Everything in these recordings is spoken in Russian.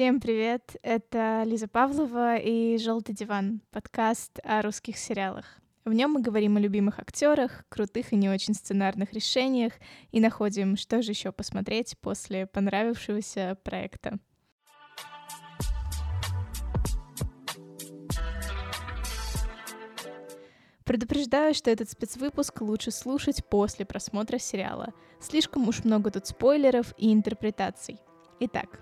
Всем привет! Это Лиза Павлова и «Желтый диван» — подкаст о русских сериалах. В нем мы говорим о любимых актерах, крутых и не очень сценарных решениях и находим, что же еще посмотреть после понравившегося проекта. Предупреждаю, что этот спецвыпуск лучше слушать после просмотра сериала. Слишком уж много тут спойлеров и интерпретаций. Итак,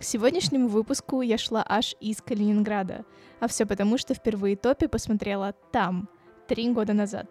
к сегодняшнему выпуску я шла аж из Калининграда, а все потому, что впервые топи посмотрела там, три года назад.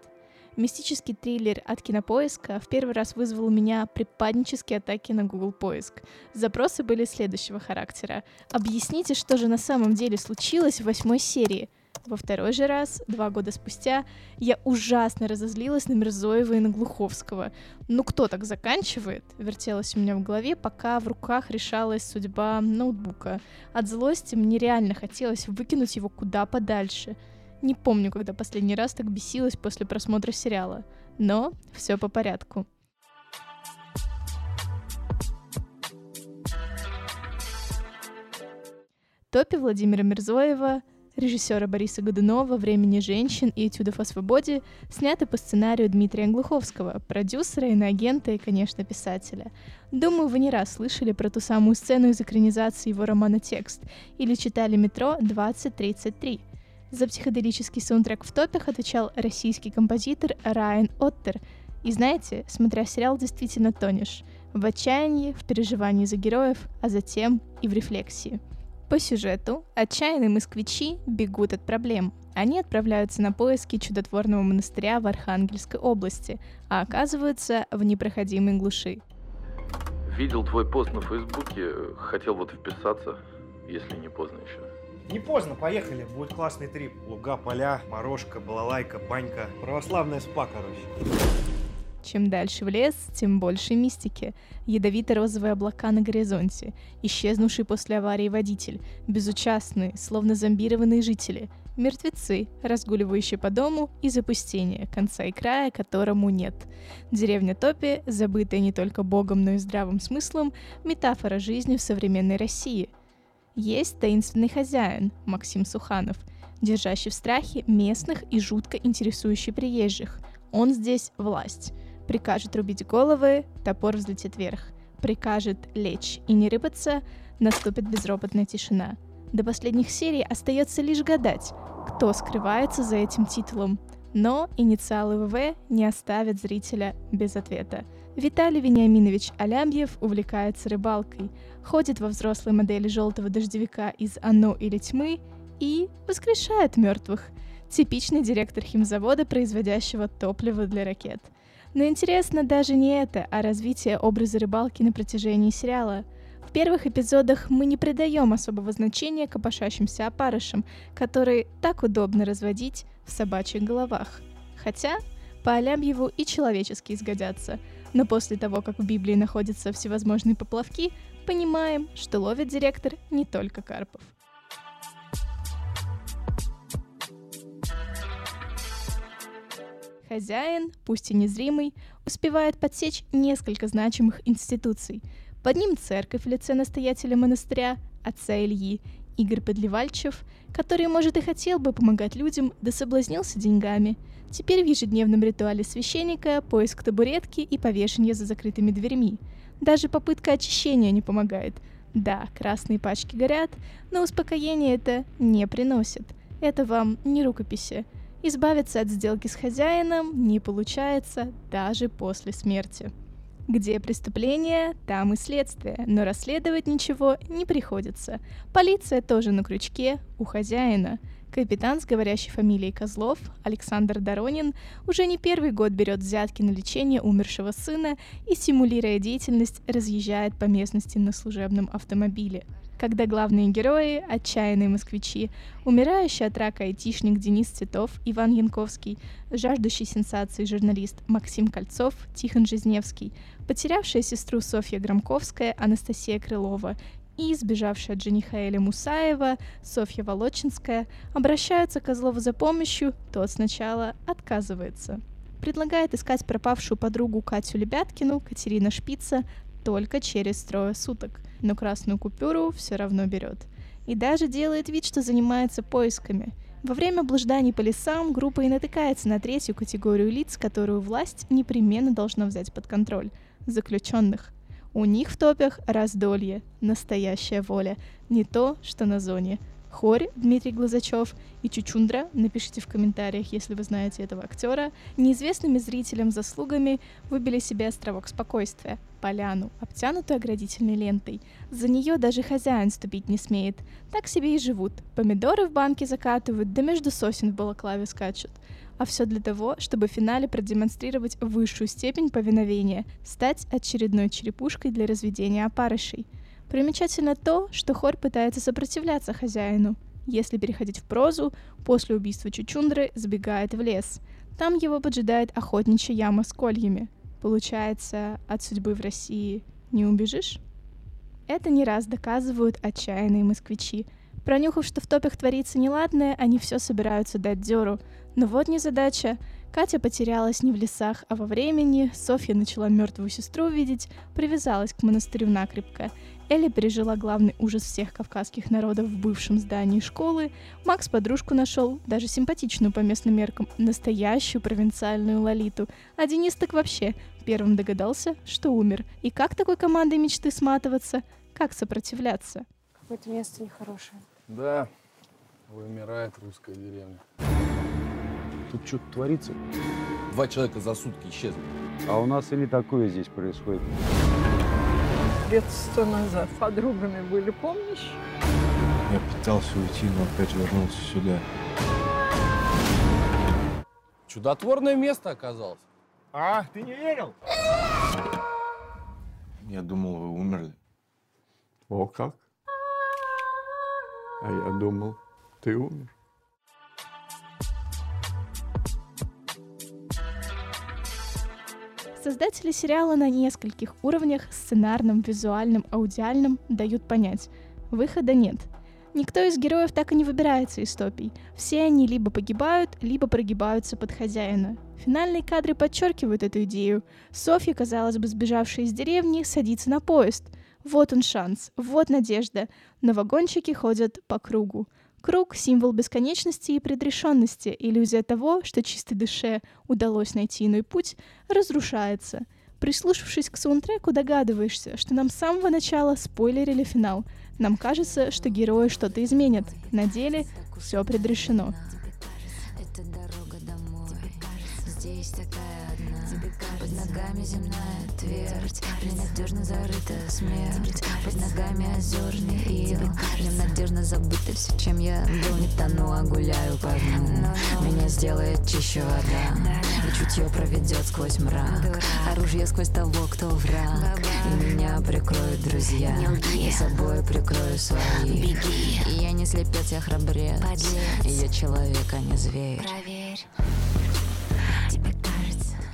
Мистический триллер от кинопоиска в первый раз вызвал у меня припаднические атаки на Google поиск. Запросы были следующего характера. Объясните, что же на самом деле случилось в восьмой серии — во второй же раз, два года спустя, я ужасно разозлилась на Мирзоева и на Глуховского. Ну кто так заканчивает? Вертелась у меня в голове, пока в руках решалась судьба ноутбука. От злости мне реально хотелось выкинуть его куда подальше. Не помню, когда последний раз так бесилась после просмотра сериала. Но все по порядку. Топи Владимира Мирзоева режиссера Бориса Годунова «Времени женщин» и «Этюдов о свободе» сняты по сценарию Дмитрия Глуховского, продюсера, иноагента и, конечно, писателя. Думаю, вы не раз слышали про ту самую сцену из экранизации его романа «Текст» или читали «Метро 2033». За психоделический саундтрек в топах отвечал российский композитор Райан Оттер. И знаете, смотря сериал, действительно тонешь. В отчаянии, в переживании за героев, а затем и в рефлексии. По сюжету отчаянные москвичи бегут от проблем. Они отправляются на поиски чудотворного монастыря в Архангельской области, а оказываются в непроходимой глуши. Видел твой пост на Фейсбуке, хотел вот вписаться, если не поздно еще. Не поздно, поехали, будет классный трип. Луга, поля, морожка, балалайка, банька. Православная спа, короче. Чем дальше в лес, тем больше мистики. Ядовито-розовые облака на горизонте, исчезнувший после аварии водитель, безучастные, словно зомбированные жители, мертвецы, разгуливающие по дому, и запустение, конца и края которому нет. Деревня Топи, забытая не только богом, но и здравым смыслом, метафора жизни в современной России. Есть таинственный хозяин, Максим Суханов, держащий в страхе местных и жутко интересующий приезжих. Он здесь власть. Прикажет рубить головы, топор взлетит вверх. Прикажет лечь и не рыпаться, наступит безропотная тишина. До последних серий остается лишь гадать, кто скрывается за этим титулом. Но инициалы ВВ не оставят зрителя без ответа. Виталий Вениаминович Алямьев увлекается рыбалкой, ходит во взрослой модели желтого дождевика из «Оно или тьмы» и воскрешает мертвых. Типичный директор химзавода, производящего топливо для ракет – но интересно даже не это, а развитие образа рыбалки на протяжении сериала. В первых эпизодах мы не придаем особого значения копошащимся опарышам, которые так удобно разводить в собачьих головах. Хотя по его и человеческие сгодятся. Но после того, как в Библии находятся всевозможные поплавки, понимаем, что ловит директор не только карпов. Хозяин, пусть и незримый, успевает подсечь несколько значимых институций. Под ним церковь в лице настоятеля монастыря, отца Ильи, Игорь Подливальчев, который, может, и хотел бы помогать людям, да соблазнился деньгами. Теперь в ежедневном ритуале священника поиск табуретки и повешение за закрытыми дверьми. Даже попытка очищения не помогает. Да, красные пачки горят, но успокоение это не приносит. Это вам не рукописи. Избавиться от сделки с хозяином не получается даже после смерти. Где преступление, там и следствие, но расследовать ничего не приходится. Полиция тоже на крючке у хозяина. Капитан с говорящей фамилией Козлов, Александр Доронин, уже не первый год берет взятки на лечение умершего сына и, симулируя деятельность, разъезжает по местности на служебном автомобиле – когда главные герои — отчаянные москвичи, умирающий от рака айтишник Денис Цветов, Иван Янковский, жаждущий сенсации журналист Максим Кольцов, Тихон Жизневский, потерявшая сестру Софья Громковская, Анастасия Крылова и сбежавшая от жениха Эля Мусаева, Софья Волочинская, обращаются к Козлову за помощью, тот сначала отказывается. Предлагает искать пропавшую подругу Катю Лебяткину, Катерина Шпица, только через трое суток, но красную купюру все равно берет. И даже делает вид, что занимается поисками. Во время блужданий по лесам группа и натыкается на третью категорию лиц, которую власть непременно должна взять под контроль – заключенных. У них в топях раздолье, настоящая воля, не то, что на зоне. Хорь Дмитрий Глазачев и Чучундра, напишите в комментариях, если вы знаете этого актера, неизвестными зрителям заслугами выбили себе островок спокойствия, поляну, обтянутую оградительной лентой. За нее даже хозяин ступить не смеет. Так себе и живут. Помидоры в банке закатывают, да между сосен в балаклаве скачут. А все для того, чтобы в финале продемонстрировать высшую степень повиновения, стать очередной черепушкой для разведения опарышей. Примечательно то, что Хорь пытается сопротивляться хозяину. Если переходить в прозу, после убийства Чучундры сбегает в лес. Там его поджидает охотничья яма с кольями. Получается, от судьбы в России не убежишь? Это не раз доказывают отчаянные москвичи. Пронюхав, что в топях творится неладное, они все собираются дать дёру — но вот незадача. Катя потерялась не в лесах, а во времени, Софья начала мертвую сестру видеть, привязалась к монастырю накрепко. Элли пережила главный ужас всех кавказских народов в бывшем здании школы. Макс подружку нашел, даже симпатичную по местным меркам, настоящую провинциальную лолиту. А Денис так вообще первым догадался, что умер. И как такой командой мечты сматываться? Как сопротивляться? Какое-то место нехорошее. Да, вымирает русская деревня. Тут что-то творится. Два человека за сутки исчезли. А у нас и не такое здесь происходит. Лет сто назад подругами были, помнишь? Я пытался уйти, но опять вернулся сюда. Чудотворное место оказалось. А, ты не верил? Я думал, вы умерли. О как? А я думал, ты умер. Создатели сериала на нескольких уровнях – сценарном, визуальном, аудиальном – дают понять – выхода нет. Никто из героев так и не выбирается из топий. Все они либо погибают, либо прогибаются под хозяина. Финальные кадры подчеркивают эту идею. Софья, казалось бы, сбежавшая из деревни, садится на поезд. Вот он шанс, вот надежда. Но вагончики ходят по кругу. Круг — символ бесконечности и предрешенности, иллюзия того, что чистой душе удалось найти иной путь, разрушается. Прислушавшись к саундтреку, догадываешься, что нам с самого начала спойлерили финал. Нам кажется, что герои что-то изменят. На деле все предрешено. Здесь такая одна, под ногами земная твердь Ненадежно зарыта смерть. Под ногами озерный ил В надежно забыто все, чем я был. Не тону, а гуляю по дну. Меня сделает чище вода И чутье проведет сквозь мрак. Оружие сквозь того, кто враг. И меня прикроют друзья И собой прикрою свои Беги. И я не слепец, я храбрец я человек, а не зверь. Проверь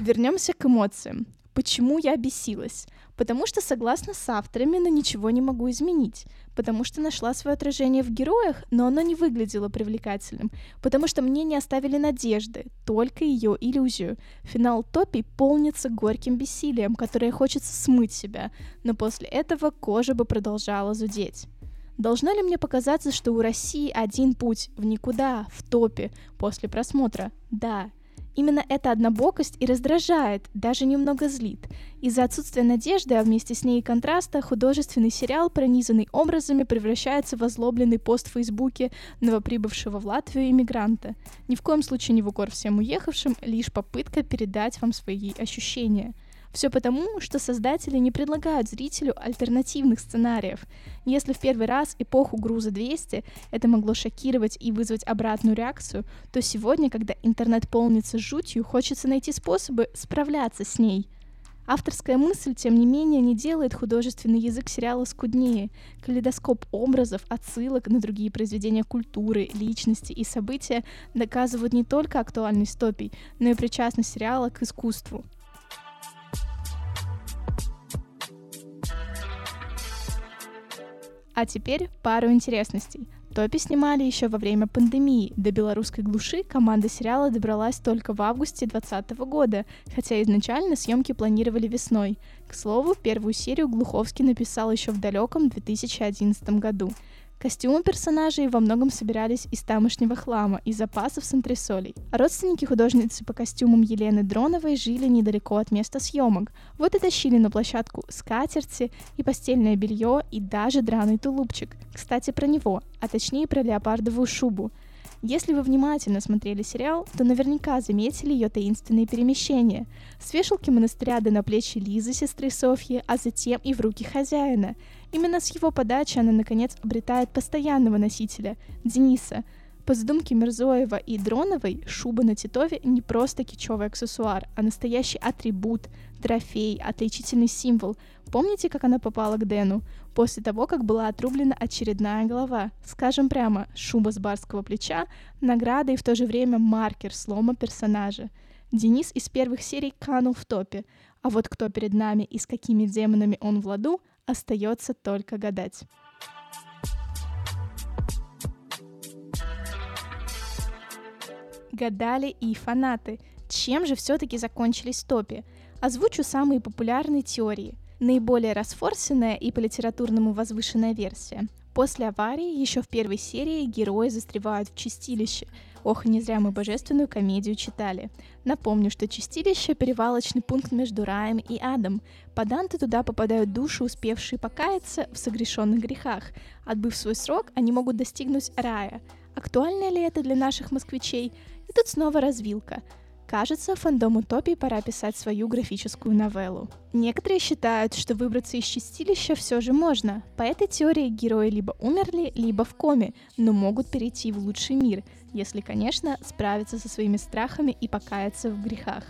Вернемся к эмоциям. Почему я бесилась? Потому что согласна с авторами, но ничего не могу изменить. Потому что нашла свое отражение в героях, но оно не выглядело привлекательным. Потому что мне не оставили надежды, только ее иллюзию. Финал Топи полнится горьким бессилием, которое хочется смыть себя, но после этого кожа бы продолжала зудеть. Должно ли мне показаться, что у России один путь в никуда, в топе, после просмотра? Да. Именно эта однобокость и раздражает, даже немного злит. Из-за отсутствия надежды, а вместе с ней и контраста, художественный сериал, пронизанный образами, превращается в озлобленный пост в Фейсбуке новоприбывшего в Латвию иммигранта. Ни в коем случае не в укор всем уехавшим, лишь попытка передать вам свои ощущения — все потому, что создатели не предлагают зрителю альтернативных сценариев. Если в первый раз эпоху груза 200 это могло шокировать и вызвать обратную реакцию, то сегодня, когда интернет полнится жутью, хочется найти способы справляться с ней. Авторская мысль, тем не менее, не делает художественный язык сериала скуднее. Калейдоскоп образов, отсылок на другие произведения культуры, личности и события доказывают не только актуальность топий, но и причастность сериала к искусству. А теперь пару интересностей. Топи снимали еще во время пандемии. До белорусской глуши команда сериала добралась только в августе 2020 года, хотя изначально съемки планировали весной. К слову, первую серию Глуховский написал еще в далеком 2011 году. Костюмы персонажей во многом собирались из тамошнего хлама и запасов с антресолей. Родственники художницы по костюмам Елены Дроновой жили недалеко от места съемок. Вот и тащили на площадку скатерти и постельное белье и даже драный тулупчик. Кстати, про него, а точнее про леопардовую шубу. Если вы внимательно смотрели сериал, то наверняка заметили ее таинственные перемещения. С вешалки монастыря до на плечи Лизы, сестры Софьи, а затем и в руки хозяина. Именно с его подачи она, наконец, обретает постоянного носителя — Дениса. По задумке Мирзоева и Дроновой, шуба на Титове не просто кичевый аксессуар, а настоящий атрибут, трофей, отличительный символ. Помните, как она попала к Дэну? После того, как была отрублена очередная голова. Скажем прямо, шуба с барского плеча — награда и в то же время маркер слома персонажа. Денис из первых серий канул в топе, а вот кто перед нами и с какими демонами он в ладу, остается только гадать. Гадали и фанаты. Чем же все-таки закончились топи? Озвучу самые популярные теории. Наиболее расфорсенная и по литературному возвышенная версия. После аварии еще в первой серии герои застревают в чистилище. Ох, не зря мы божественную комедию читали. Напомню, что чистилище — перевалочный пункт между раем и адом. Поданты туда попадают души, успевшие покаяться в согрешенных грехах. Отбыв свой срок, они могут достигнуть рая. Актуально ли это для наших москвичей? И тут снова развилка — Кажется, фандому Топи пора писать свою графическую новеллу. Некоторые считают, что выбраться из чистилища все же можно. По этой теории герои либо умерли, либо в коме, но могут перейти в лучший мир, если, конечно, справиться со своими страхами и покаяться в грехах.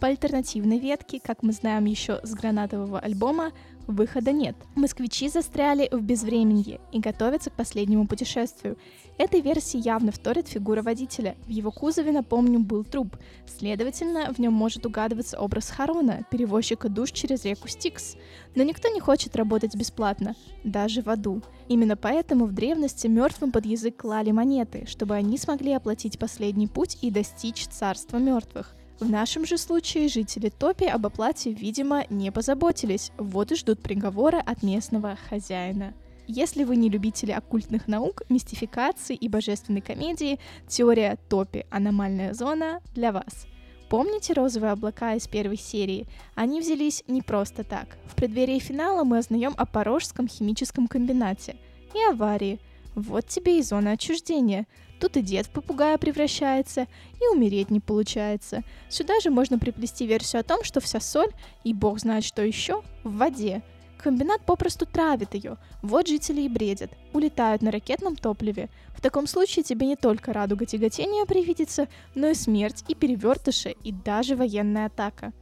По альтернативной ветке, как мы знаем еще с гранатового альбома, выхода нет. Москвичи застряли в безвременье и готовятся к последнему путешествию. Этой версии явно вторит фигура водителя. В его кузове, напомню, был труп. Следовательно, в нем может угадываться образ Харона, перевозчика душ через реку Стикс. Но никто не хочет работать бесплатно, даже в аду. Именно поэтому в древности мертвым под язык клали монеты, чтобы они смогли оплатить последний путь и достичь царства мертвых. В нашем же случае жители Топи об оплате, видимо, не позаботились, вот и ждут приговора от местного хозяина. Если вы не любители оккультных наук, мистификации и божественной комедии, теория Топи «Аномальная зона» для вас. Помните розовые облака из первой серии? Они взялись не просто так. В преддверии финала мы узнаем о Порожском химическом комбинате и аварии. Вот тебе и зона отчуждения. Тут и дед в попугая превращается, и умереть не получается. Сюда же можно приплести версию о том, что вся соль, и бог знает что еще, в воде. Комбинат попросту травит ее. Вот жители и бредят. Улетают на ракетном топливе. В таком случае тебе не только радуга тяготения привидится, но и смерть, и перевертыши, и даже военная атака.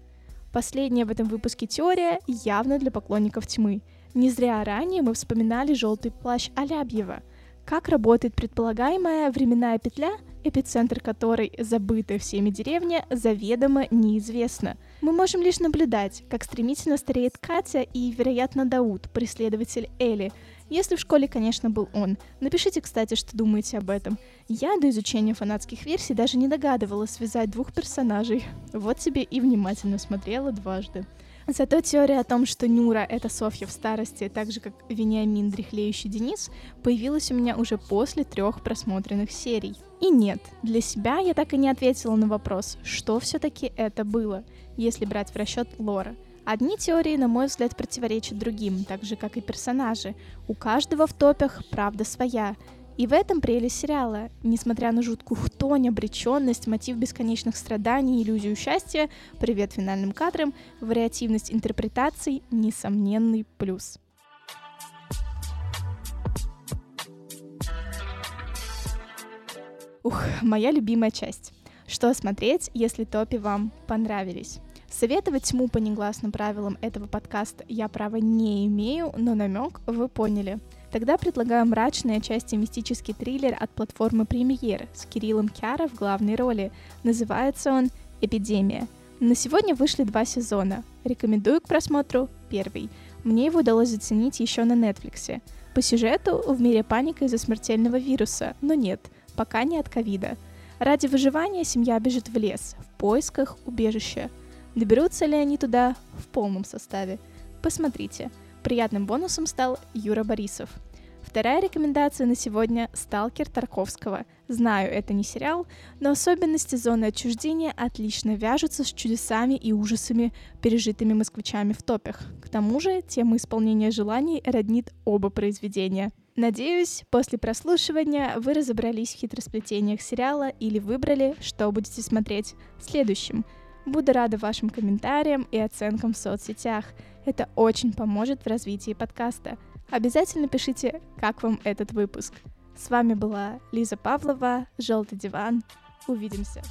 Последняя в этом выпуске теория явно для поклонников тьмы. Не зря ранее мы вспоминали желтый плащ Алябьева – как работает предполагаемая временная петля, эпицентр которой, забытая всеми деревня, заведомо неизвестно. Мы можем лишь наблюдать, как стремительно стареет Катя и, вероятно, Дауд, преследователь Эли, если в школе, конечно, был он. Напишите, кстати, что думаете об этом. Я до изучения фанатских версий даже не догадывалась связать двух персонажей. Вот тебе и внимательно смотрела дважды. Зато теория о том, что Нюра — это Софья в старости, так же, как Вениамин — дряхлеющий Денис, появилась у меня уже после трех просмотренных серий. И нет, для себя я так и не ответила на вопрос, что все-таки это было, если брать в расчет Лора. Одни теории, на мой взгляд, противоречат другим, так же, как и персонажи. У каждого в топях правда своя, и в этом прелесть сериала. Несмотря на жуткую хтонь, обреченность, мотив бесконечных страданий, иллюзию счастья, привет финальным кадрам, вариативность интерпретаций — несомненный плюс. Ух, моя любимая часть. Что смотреть, если топи вам понравились? Советовать тьму по негласным правилам этого подкаста я права не имею, но намек вы поняли — Тогда предлагаю мрачный, отчасти мистический триллер от платформы «Премьер» с Кириллом Кяра в главной роли. Называется он «Эпидемия». На сегодня вышли два сезона. Рекомендую к просмотру первый. Мне его удалось заценить еще на Netflix. По сюжету в мире паника из-за смертельного вируса, но нет, пока не от ковида. Ради выживания семья бежит в лес в поисках убежища. Доберутся ли они туда в полном составе? Посмотрите. Приятным бонусом стал Юра Борисов – Вторая рекомендация на сегодня — «Сталкер» Тарковского. Знаю, это не сериал, но особенности зоны отчуждения отлично вяжутся с чудесами и ужасами, пережитыми москвичами в топях. К тому же, тема исполнения желаний роднит оба произведения. Надеюсь, после прослушивания вы разобрались в хитросплетениях сериала или выбрали, что будете смотреть следующим. Буду рада вашим комментариям и оценкам в соцсетях. Это очень поможет в развитии подкаста — Обязательно пишите, как вам этот выпуск. С вами была Лиза Павлова, «Желтый диван». Увидимся.